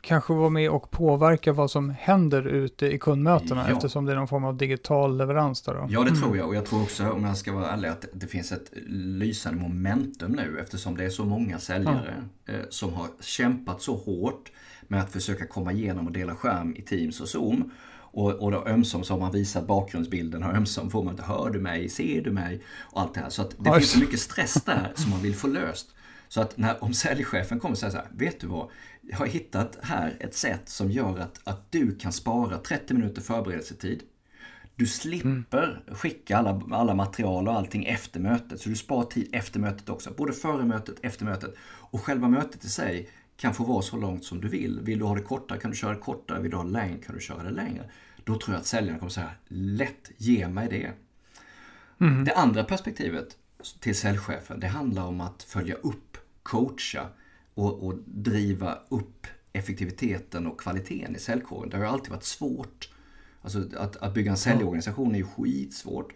kanske vara med och påverka vad som händer ute i kundmötena ja. eftersom det är någon form av digital leverans där då. Ja, det mm. tror jag och jag tror också, om jag ska vara ärlig, att det finns ett lysande momentum nu eftersom det är så många säljare ja. eh, som har kämpat så hårt med att försöka komma igenom och dela skärm i Teams och Zoom. Och, och då ömsom så har man visat bakgrundsbilden och ömsom får man inte hör du mig, ser du mig och allt det här. Så att det Oj. finns så mycket stress där som man vill få löst. Så att när, om säljchefen kommer och säger så här, vet du vad? Jag har hittat här ett sätt som gör att, att du kan spara 30 minuter förberedelsetid. Du slipper mm. skicka alla, alla material och allting efter mötet. Så du sparar tid efter mötet också. Både före mötet, efter mötet. Och själva mötet i sig kan få vara så långt som du vill. Vill du ha det kortare kan du köra det kortare. Vill du ha det längre kan du köra det längre. Då tror jag att säljaren kommer säga lätt, ge mig det. Mm. Det andra perspektivet till säljchefen, det handlar om att följa upp, coacha och, och driva upp effektiviteten och kvaliteten i säljkåren. Det har ju alltid varit svårt. Alltså att, att bygga en säljorganisation är ju skitsvårt.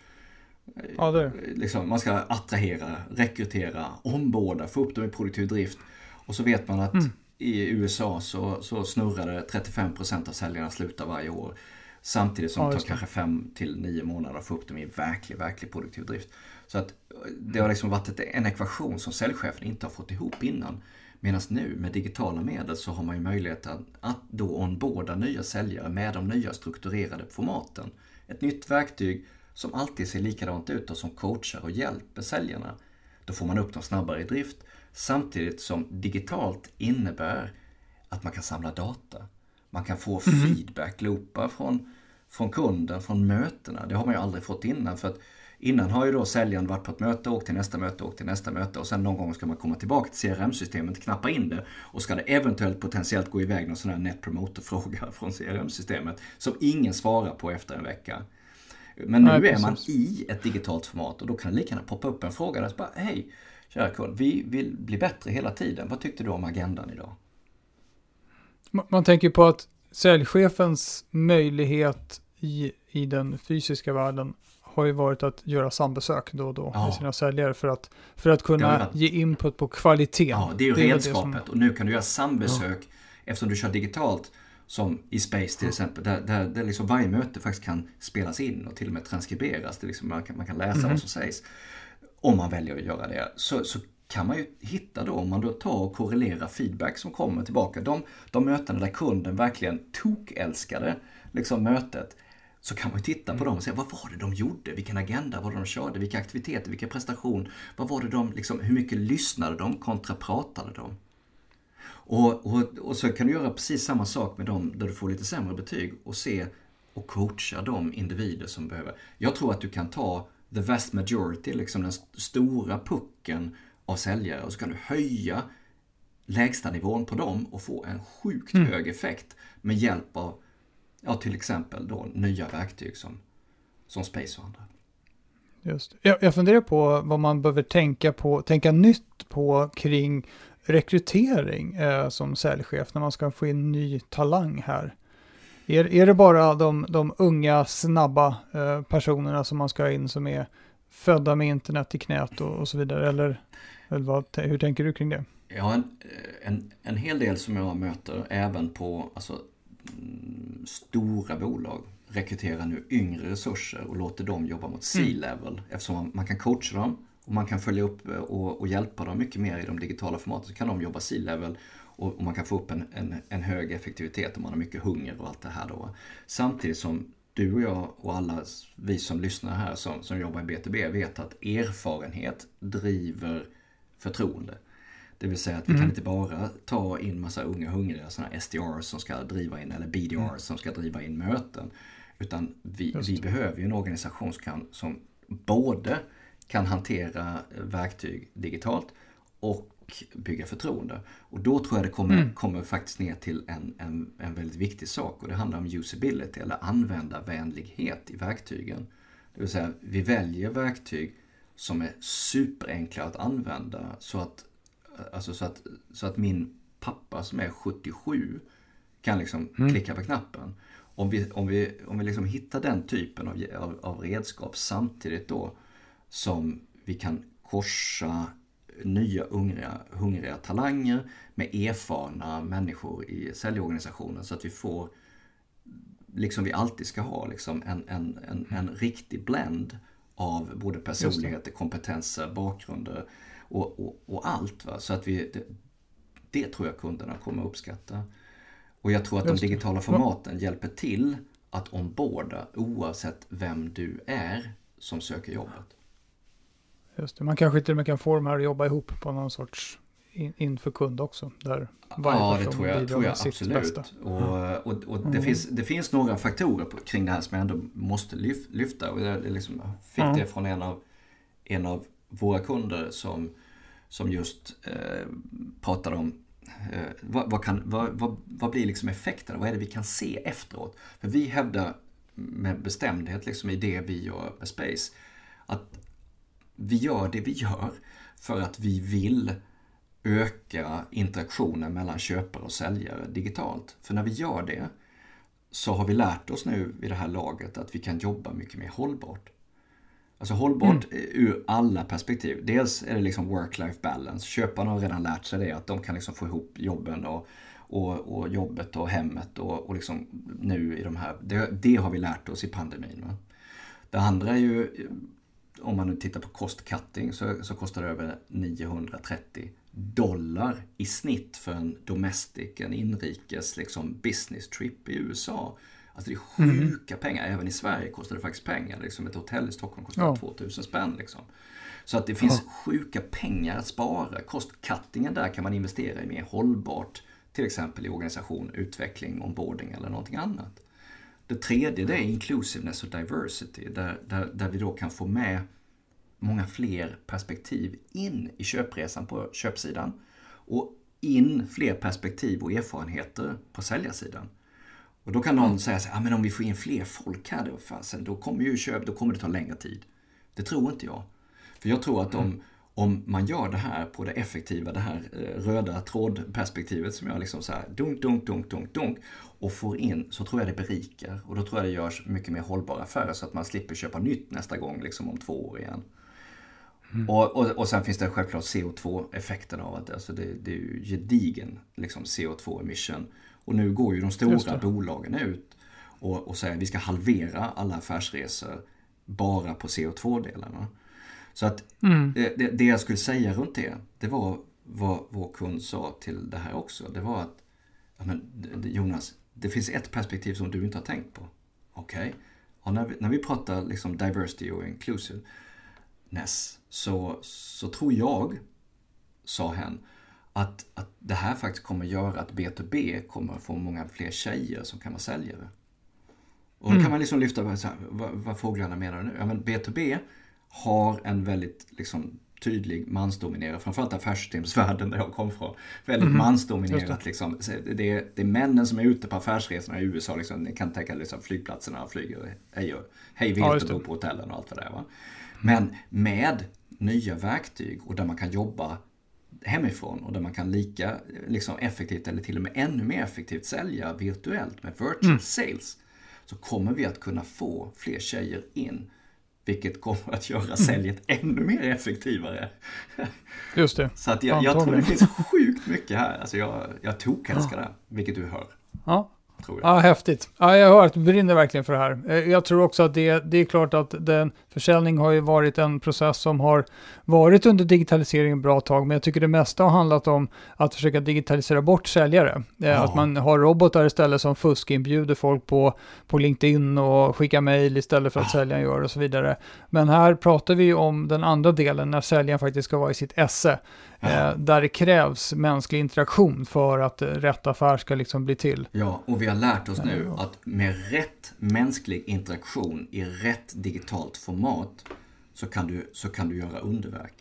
Ja, det. Liksom, man ska attrahera, rekrytera, omborda, få upp dem i produktiv drift. Och så vet man att mm. i USA så, så snurrar det 35% av säljarna slutar varje år. Samtidigt som ja, det tar kanske 5 till 9 månader att få upp dem i verklig, verklig produktiv drift. Så att det har liksom varit en ekvation som säljchefen inte har fått ihop innan. Medan nu med digitala medel så har man ju möjlighet att, att då onboarda nya säljare med de nya strukturerade formaten. Ett nytt verktyg som alltid ser likadant ut och som coachar och hjälper säljarna. Då får man upp dem snabbare i drift samtidigt som digitalt innebär att man kan samla data. Man kan få mm. feedback-loopar från, från kunden, från mötena. Det har man ju aldrig fått innan. för att Innan har ju då säljaren varit på ett möte, åkt till nästa möte, åkt till nästa möte och sen någon gång ska man komma tillbaka till CRM-systemet, knappa in det och ska det eventuellt potentiellt gå iväg någon sån här net promoter-fråga från CRM-systemet som ingen svarar på efter en vecka. Men nu Nej, är man i ett digitalt format och då kan det lika gärna poppa upp en fråga där så bara Hej, kära kund, vi vill bli bättre hela tiden. Vad tyckte du om agendan idag? Man tänker på att säljchefens möjlighet i, i den fysiska världen har ju varit att göra sambesök då och då ja. med sina säljare för att, för att kunna ja, ge input på kvalitet. Ja, det är ju det redskapet. Som... Och nu kan du göra sambesök ja. eftersom du kör digitalt. Som i Space till exempel, där, där, där liksom varje möte faktiskt kan spelas in och till och med transkriberas. Det liksom man, kan, man kan läsa mm. vad som sägs. Om man väljer att göra det. Så, så kan man ju hitta då, om man då tar och korrelerar feedback som kommer tillbaka. De, de mötena där kunden verkligen tokälskade liksom mötet. Så kan man ju titta på mm. dem och säga, vad var det de gjorde? Vilken agenda var det de körde? Vilka aktiviteter? Vilken prestation? Vad var det de, liksom, hur mycket lyssnade de kontra pratade de? Och, och, och så kan du göra precis samma sak med dem där du får lite sämre betyg och se och coacha de individer som behöver. Jag tror att du kan ta the vast majority, liksom den stora pucken av säljare och så kan du höja lägstanivån på dem och få en sjukt mm. hög effekt med hjälp av ja, till exempel då nya verktyg som, som Space och andra. Just jag, jag funderar på vad man behöver tänka på, tänka nytt på kring rekrytering eh, som säljchef när man ska få in ny talang här. Är, är det bara de, de unga, snabba eh, personerna som man ska ha in som är födda med internet i knät och, och så vidare? Eller, eller vad, hur tänker du kring det? Ja, en, en, en hel del som jag möter även på alltså, stora bolag rekryterar nu yngre resurser och låter dem jobba mot C-level. Mm. Eftersom man, man, kan coacha dem och man kan följa upp och, och, hjälpa dem mycket mer i de digitala formaten. Så kan de jobba C-level och, och, man kan få upp en, en, en, hög effektivitet om man har mycket hunger och allt det här då. Samtidigt som du och jag och alla vi som lyssnar här som, som jobbar i BTB vet att erfarenhet driver förtroende. Det vill säga att vi mm. kan inte bara ta in massa unga hungriga sådana SDRs som ska driva in, eller BDRs mm. som ska driva in möten. Utan vi, vi behöver ju en organisation som, kan, som både kan hantera verktyg digitalt och bygga förtroende. Och då tror jag det kommer, mm. kommer faktiskt ner till en, en, en väldigt viktig sak och det handlar om usability eller användarvänlighet i verktygen. Det vill säga, vi väljer verktyg som är superenkla att använda så att Alltså så att, så att min pappa som är 77 kan liksom mm. klicka på knappen. Om vi, om vi, om vi liksom hittar den typen av, av, av redskap samtidigt då som vi kan korsa nya hungriga, hungriga talanger med erfarna människor i säljorganisationen så att vi får, liksom vi alltid ska ha, liksom en, en, en, en riktig blend av både personligheter, kompetenser, bakgrunder och, och, och allt. Va? Så att vi, det, det, tror jag kunderna kommer uppskatta. Och jag tror att de digitala formaten hjälper till att omborda oavsett vem du är som söker jobbet. Just det, man kanske till och med kan få de här att jobba ihop på någon sorts in, inför kund också. Där varje ja, det tror jag, tror jag absolut. Bästa. Och, och, och det, mm. finns, det finns några faktorer på, kring det här som jag ändå måste lyfta. Och jag liksom fick mm. det från en av, en av våra kunder som som just eh, pratar om eh, vad, vad, kan, vad, vad, vad, blir liksom effekterna? Vad är det vi kan se efteråt? För vi hävdar med bestämdhet liksom i det vi gör med Space att vi gör det vi gör för att vi vill öka interaktionen mellan köpare och säljare digitalt. För när vi gör det så har vi lärt oss nu vid det här laget att vi kan jobba mycket mer hållbart. Alltså hållbart mm. ur alla perspektiv. Dels är det liksom work-life balance. Köparna har redan lärt sig det, att de kan liksom få ihop jobben och, och, och jobbet och hemmet och, och liksom nu i de här. Det, det, har vi lärt oss i pandemin. Va? Det andra är ju, om man nu tittar på cost cutting så, så kostar det över 930 dollar i snitt för en domestic, en inrikes liksom business trip i USA. Alltså det är sjuka mm. pengar. Även i Sverige kostar det faktiskt pengar. Liksom ett hotell i Stockholm kostar ja. 2000 spänn. Liksom. Så att det finns ja. sjuka pengar att spara. Kostcuttingen där kan man investera i mer hållbart. Till exempel i organisation, utveckling, onboarding eller någonting annat. Det tredje det är inclusiveness och diversity. Där, där, där vi då kan få med många fler perspektiv in i köpresan på köpsidan. Och in fler perspektiv och erfarenheter på säljarsidan. Och då kan någon mm. säga så här, ah, men om vi får in fler folk här då, fasen, då kommer ju köp, då kommer det ta längre tid. Det tror inte jag. För jag tror att om, mm. om man gör det här på det effektiva, det här eh, röda trådperspektivet som jag liksom så här, dunk, dunk, dunk, dunk, dunk och får in, så tror jag det berikar. Och då tror jag det görs mycket mer hållbara affärer så att man slipper köpa nytt nästa gång, liksom om två år igen. Mm. Och, och, och sen finns det självklart CO2-effekten av att alltså det, det är ju gedigen liksom CO2-emission Och nu går ju de stora bolagen ut och, och säger att vi ska halvera alla affärsresor bara på CO2-delarna. Så att mm. det, det, det, jag skulle säga runt det, det var vad vår kund sa till det här också. Det var att men, Jonas, det finns ett perspektiv som du inte har tänkt på. Okej, okay. när, vi, när vi pratar liksom diversity och inclusiveness så, så tror jag, sa hen, att, att det här faktiskt kommer göra att B2B kommer få många fler tjejer som kan vara säljare. Och då kan mm. man liksom lyfta så här, vad, vad fåglarna menar nu. Ja, men B2B har en väldigt liksom, tydlig mansdominerad, framförallt affärssystemsvärlden där jag kom från. Väldigt mm. mansdominerat det. liksom. Det är, det är männen som är ute på affärsresorna i USA. Liksom. Ni kan tänka liksom, flygplatserna flyger hej, hej vilt bor på hotellen och allt vad det är. Va? Men med nya verktyg och där man kan jobba hemifrån och där man kan lika liksom, effektivt eller till och med ännu mer effektivt sälja virtuellt med virtual mm. sales så kommer vi att kunna få fler tjejer in vilket kommer att göra säljet ännu mer effektivare. Just det. Så att jag, jag tror det finns sjukt mycket här. Alltså jag, jag tokälskar det, vilket du hör. Ja, Tror jag. Ja, häftigt. Ja, jag hör att du brinner verkligen för det här. Eh, jag tror också att det, det är klart att den försäljning har ju varit en process som har varit under digitalisering ett bra tag, men jag tycker det mesta har handlat om att försöka digitalisera bort säljare. Eh, ja. Att man har robotar istället som fuskinbjuder folk på, på LinkedIn och skickar mejl istället för att ja. säljaren gör och så vidare. Men här pratar vi om den andra delen när säljaren faktiskt ska vara i sitt esse. Eh, där det krävs mänsklig interaktion för att rätt affär ska liksom bli till. Ja, och vi har lärt oss nu att med rätt mänsklig interaktion i rätt digitalt format så kan du, så kan du göra underverk.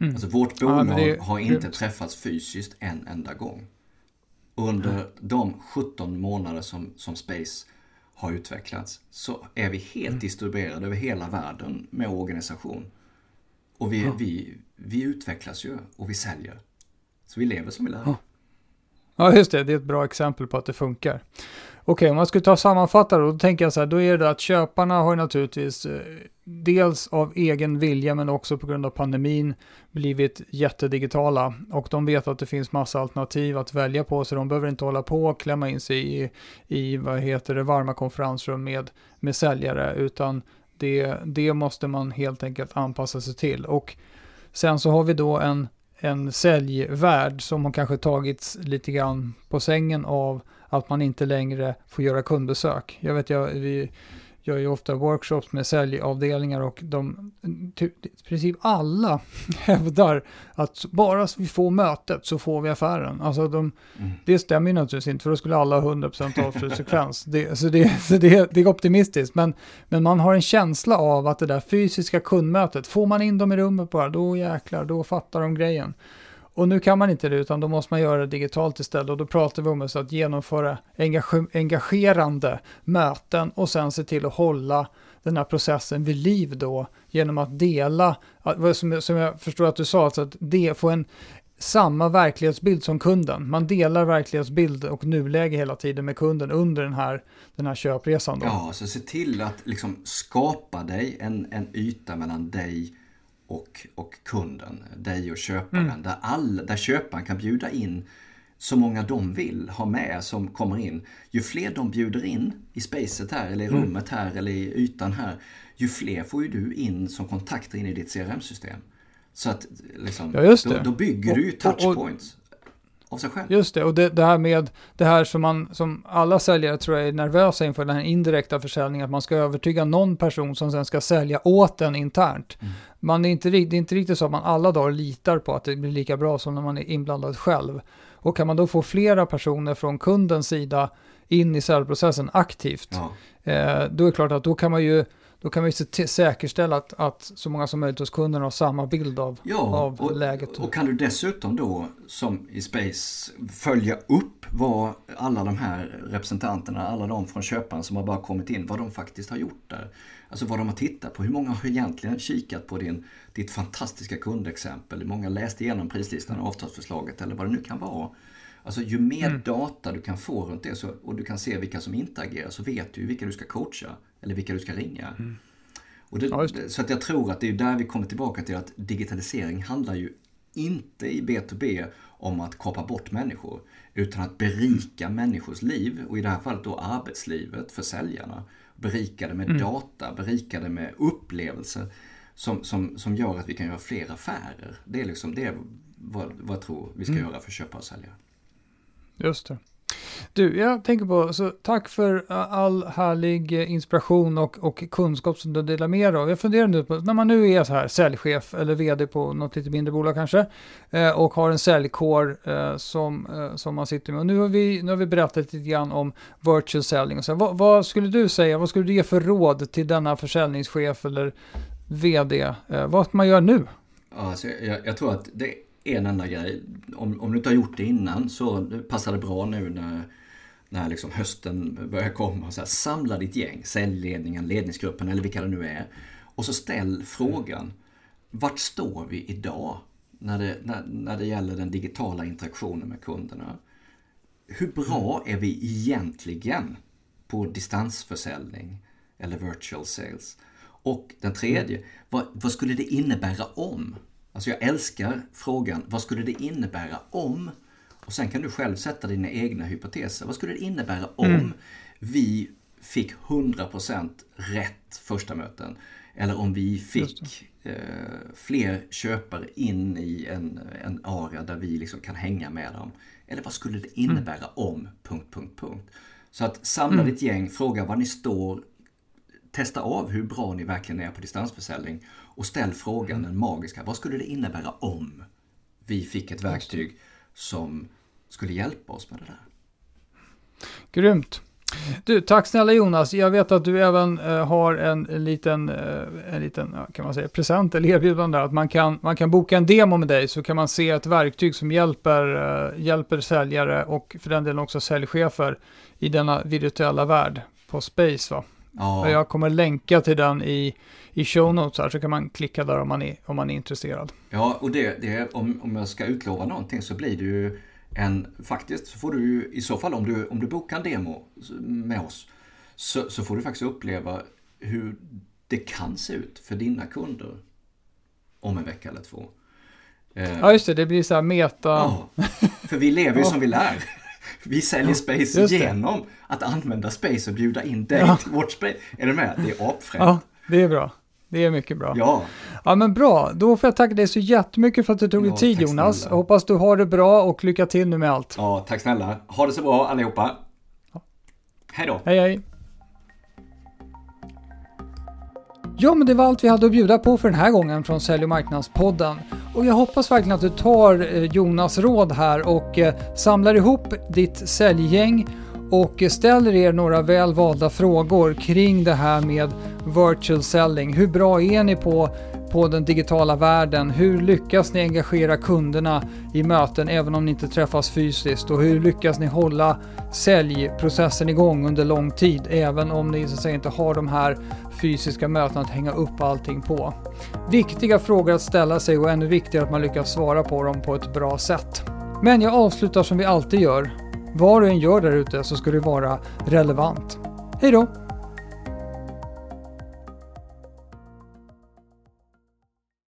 Mm. Alltså vårt bolag ja, det, har inte det... träffats fysiskt en enda gång. Under mm. de 17 månader som, som Space har utvecklats så är vi helt mm. distribuerade över hela världen med organisation. Och vi, ja. vi, vi utvecklas ju och vi säljer. Så vi lever som vi lär. Ja. ja, just det. Det är ett bra exempel på att det funkar. Okej, okay, om man skulle ta och sammanfatta då, då tänker jag så här, då är det att köparna har naturligtvis eh, dels av egen vilja men också på grund av pandemin blivit jättedigitala och de vet att det finns massa alternativ att välja på så de behöver inte hålla på och klämma in sig i, i vad heter det, varma konferensrum med, med säljare utan det, det måste man helt enkelt anpassa sig till. Och sen så har vi då en, en säljvärd som har kanske tagits lite grann på sängen av att man inte längre får göra kundbesök. Jag vet, jag, vi, gör ju ofta workshops med säljavdelningar och de, i princip alla hävdar att bara vi får mötet så får vi affären. Alltså de, mm. Det stämmer ju naturligtvis inte för då skulle alla ha 100% avslutssekvens. det, så det, så det, det är optimistiskt. Men, men man har en känsla av att det där fysiska kundmötet, får man in dem i rummet bara, då jäklar, då fattar de grejen. Och nu kan man inte det utan då måste man göra det digitalt istället och då pratar vi om att genomföra engagerande möten och sen se till att hålla den här processen vid liv då genom att dela, som, som jag förstår att du sa, alltså att det, få en samma verklighetsbild som kunden. Man delar verklighetsbild och nuläge hela tiden med kunden under den här, den här köpresan. Då. Ja, så se till att liksom skapa dig en, en yta mellan dig och, och kunden, dig och köparen. Mm. Där, all, där köparen kan bjuda in så många de vill ha med som kommer in. Ju fler de bjuder in i spacet här eller i mm. rummet här eller i ytan här. Ju fler får ju du in som kontakter in i ditt CRM-system. Så att liksom, ja, då, då, bygger och, du ju touchpoints av sig själv. Just det, och det, det, här med det här som, man, som alla säljare tror jag är nervösa inför, den här indirekta försäljningen, att man ska övertyga någon person som sen ska sälja åt en internt. Mm. Man är inte, det är inte riktigt så att man alla dagar litar på att det blir lika bra som när man är inblandad själv. Och kan man då få flera personer från kundens sida in i säljprocessen aktivt, ja. eh, då är det klart att då kan man ju då kan vi säkerställa att, att så många som möjligt hos kunderna har samma bild av, ja, av och, läget. Och kan du dessutom då, som i Space, följa upp vad alla de här representanterna, alla de från köparen som har bara kommit in, vad de faktiskt har gjort där. Alltså vad de har tittat på. Hur många har egentligen kikat på din, ditt fantastiska kundexempel? Hur många läst igenom prislistan och avtalsförslaget eller vad det nu kan vara. Alltså ju mer mm. data du kan få runt det så, och du kan se vilka som inte agerar så vet du vilka du ska coacha eller vilka du ska ringa. Mm. Och det, ja, så att jag tror att det är där vi kommer tillbaka till att digitalisering handlar ju inte i B2B om att kapa bort människor. Utan att berika människors liv och i det här fallet då arbetslivet för säljarna. Berika det med mm. data, berika det med upplevelser som, som, som gör att vi kan göra fler affärer. Det är liksom det vad, vad jag tror vi ska mm. göra för köpare och säljare. Just det. Du, jag tänker på, så tack för all härlig inspiration och, och kunskap som du delar med dig av. Jag funderar nu på, när man nu är så här säljchef eller vd på något lite mindre bolag kanske eh, och har en säljkår eh, som, eh, som man sitter med. Och nu har, vi, nu har vi berättat lite grann om virtual selling. Och så här, vad, vad, skulle du säga, vad skulle du ge för råd till denna försäljningschef eller vd? Eh, vad ska man göra nu? Alltså, jag, jag tror att det en enda grej. Om, om du inte har gjort det innan så passar det bra nu när, när liksom hösten börjar komma. Så här, samla ditt gäng, säljledningen, ledningsgruppen eller vilka det nu är. Och så ställ frågan. Vart står vi idag när det, när, när det gäller den digitala interaktionen med kunderna? Hur bra är vi egentligen på distansförsäljning eller virtual sales? Och den tredje, vad, vad skulle det innebära om? Alltså jag älskar frågan, vad skulle det innebära om? Och sen kan du själv sätta dina egna hypoteser. Vad skulle det innebära om mm. vi fick 100% rätt första möten? Eller om vi fick eh, fler köpare in i en, en area där vi liksom kan hänga med dem. Eller vad skulle det innebära mm. om... Punkt, punkt, punkt. Så att samla mm. ditt gäng, fråga var ni står, testa av hur bra ni verkligen är på distansförsäljning och ställ frågan, mm. den magiska, vad skulle det innebära om vi fick ett verktyg som skulle hjälpa oss med det där? Grymt. Du, tack snälla Jonas. Jag vet att du även uh, har en, en liten, uh, en liten kan man säga, present eller erbjudande. Att man kan, man kan boka en demo med dig så kan man se ett verktyg som hjälper, uh, hjälper säljare och för den delen också säljchefer i denna virtuella värld på Space. Va? Ja. Jag kommer länka till den i, i show notes här så kan man klicka där om man är, om man är intresserad. Ja, och det, det, om, om jag ska utlova någonting så blir det ju en, faktiskt så får du ju i så fall om du, om du bokar en demo med oss så, så får du faktiskt uppleva hur det kan se ut för dina kunder om en vecka eller två. Ja, just det. Det blir så här meta... Ja, för vi lever ju som vi lär. Vi säljer Space genom att använda Space och bjuda in dig ja. till vårt Space. Är du med? Det är apfränt. Ja, det är bra. Det är mycket bra. Ja. Ja men bra, då får jag tacka dig så jättemycket för att du tog dig tid Jonas. Hoppas du har det bra och lycka till nu med allt. Ja, tack snälla. Ha det så bra allihopa. Ja. Hej då. Hej hej. Ja, men det var allt vi hade att bjuda på för den här gången från Sälj och marknadspodden. Och jag hoppas verkligen att du tar eh, Jonas råd här och eh, samlar ihop ditt säljgäng och ställer er några väl valda frågor kring det här med virtual selling. Hur bra är ni på, på den digitala världen? Hur lyckas ni engagera kunderna i möten även om ni inte träffas fysiskt? Och hur lyckas ni hålla säljprocessen igång under lång tid även om ni så att säga, inte har de här fysiska möten att hänga upp allting på? Viktiga frågor att ställa sig och ännu viktigare att man lyckas svara på dem på ett bra sätt. Men jag avslutar som vi alltid gör vad du än gör där ute så ska det vara relevant. Hej då!